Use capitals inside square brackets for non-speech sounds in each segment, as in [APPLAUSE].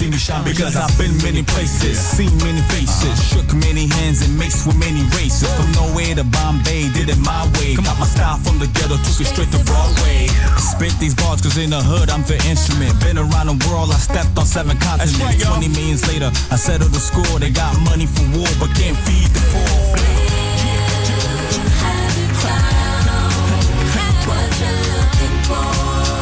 See me shine. Because I've been many places, seen many faces, shook many hands, and mixed with many races. From nowhere to Bombay, did it my way. Got my style from the ghetto, took it straight to Broadway. Spit these bars, cause in the hood, I'm the instrument. Been around the world, I stepped on seven continents. 20 millions later, I settled the score. They got money for war, but can't feed the poor. by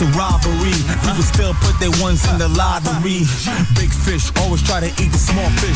it's a robbery. People still put their ones in the lottery. Big fish always try to eat the small fish.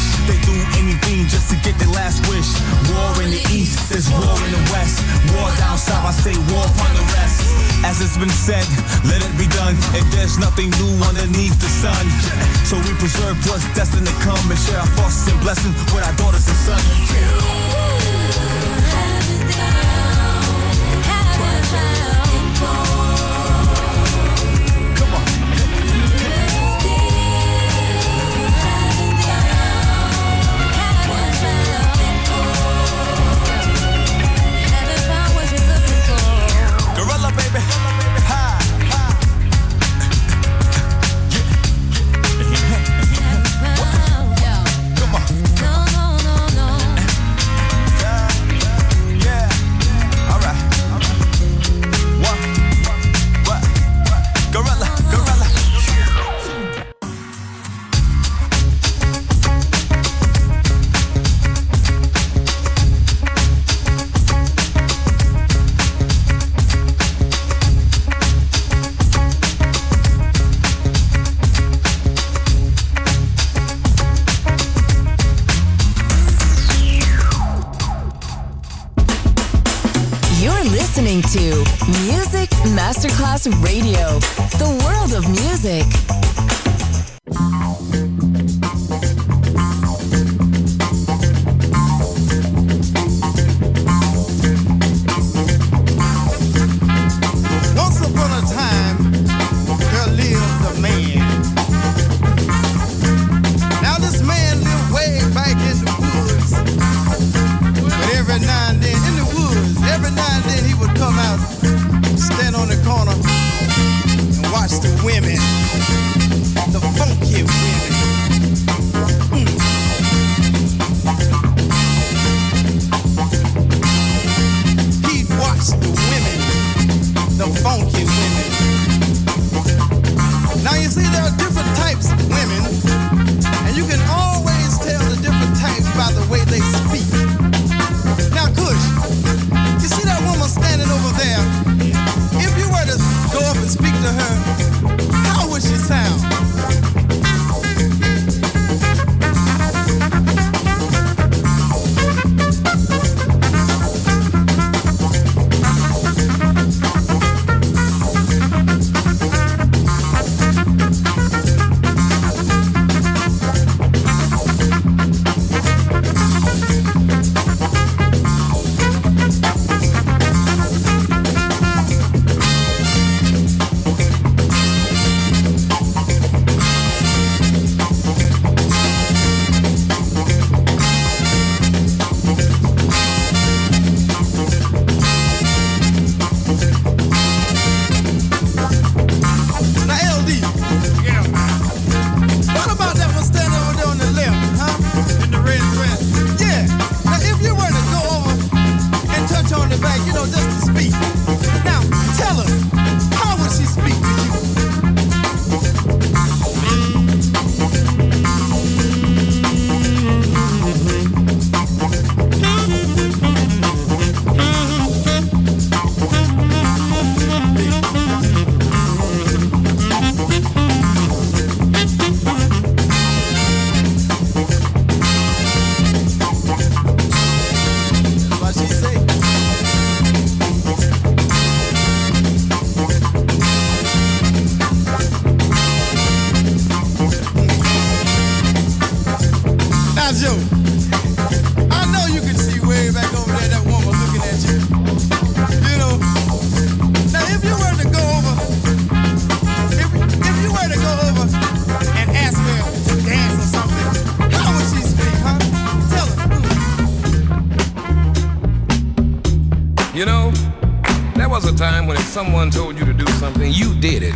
someone told you to do something, you did it.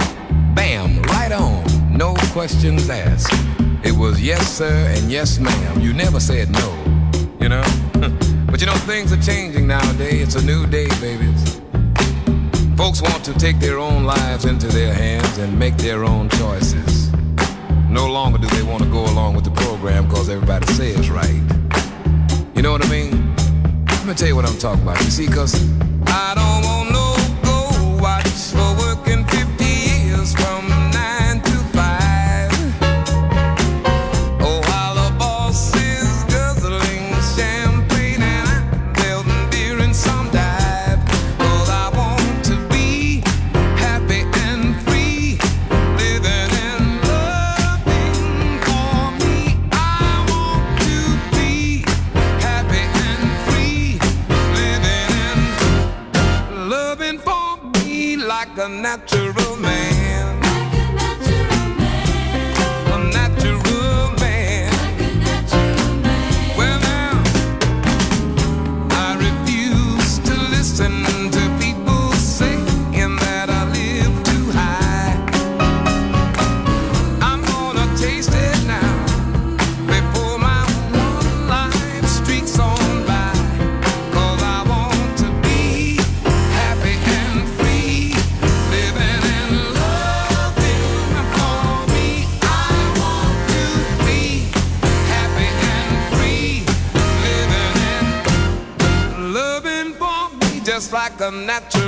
Bam, right on. No questions asked. It was yes, sir, and yes, ma'am. You never said no, you know? [LAUGHS] but you know, things are changing nowadays. It's a new day, babies. Folks want to take their own lives into their hands and make their own choices. No longer do they want to go along with the program because everybody says right. You know what I mean? Let me tell you what I'm talking about. You see, because I natural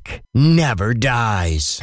never dies.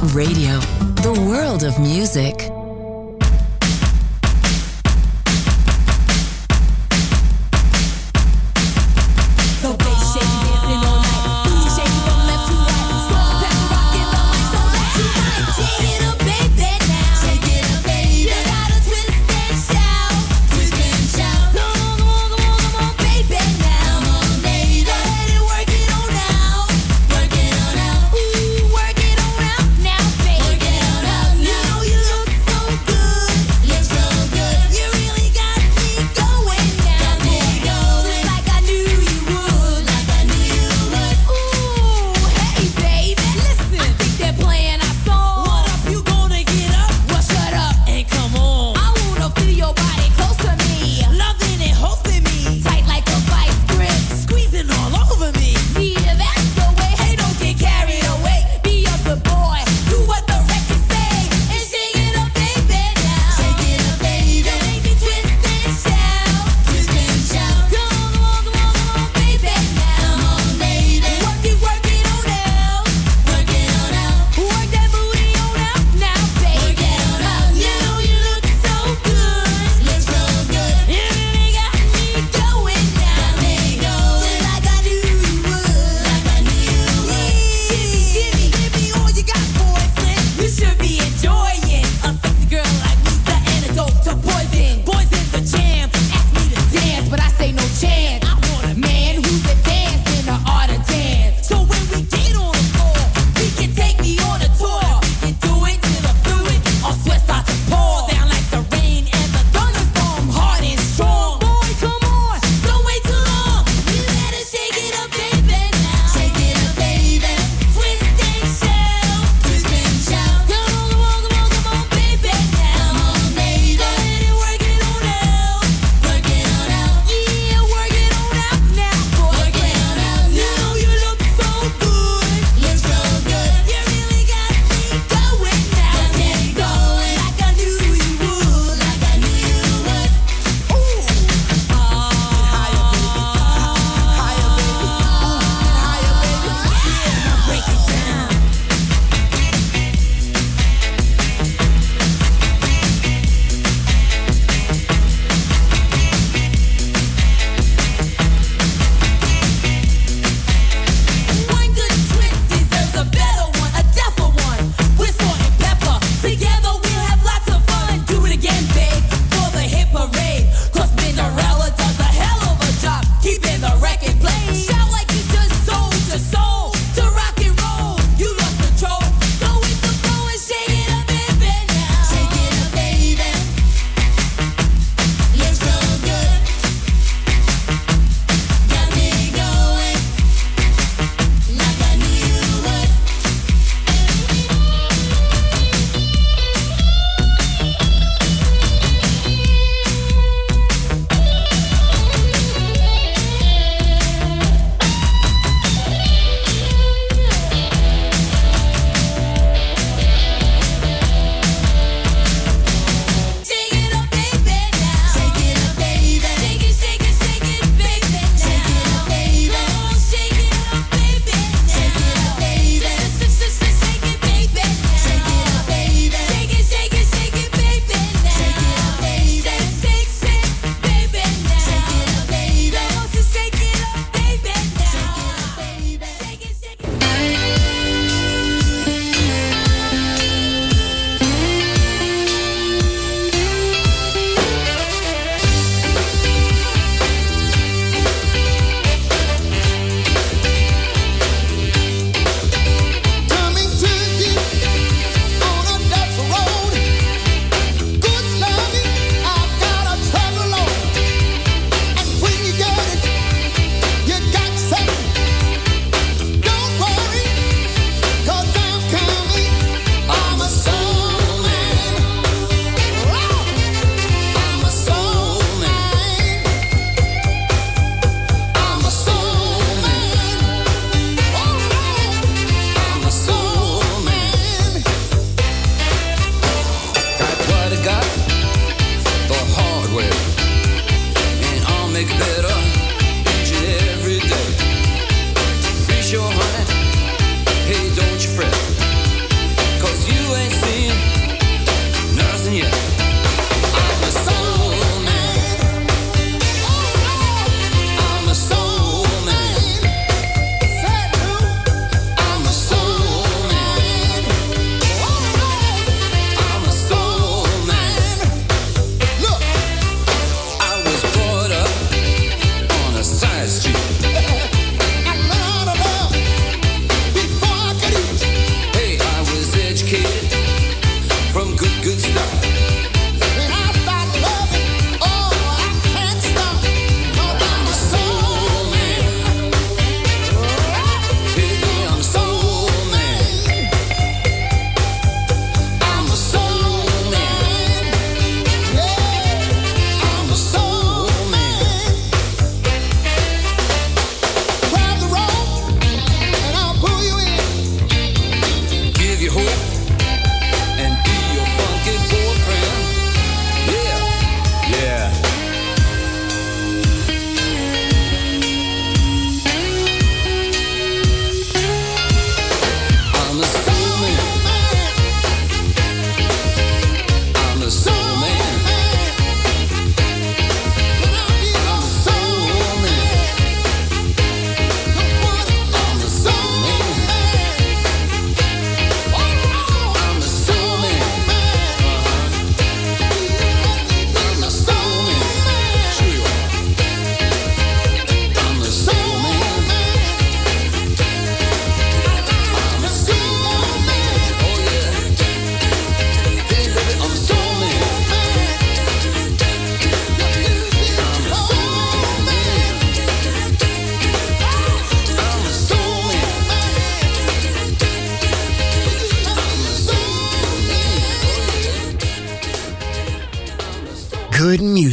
Radio.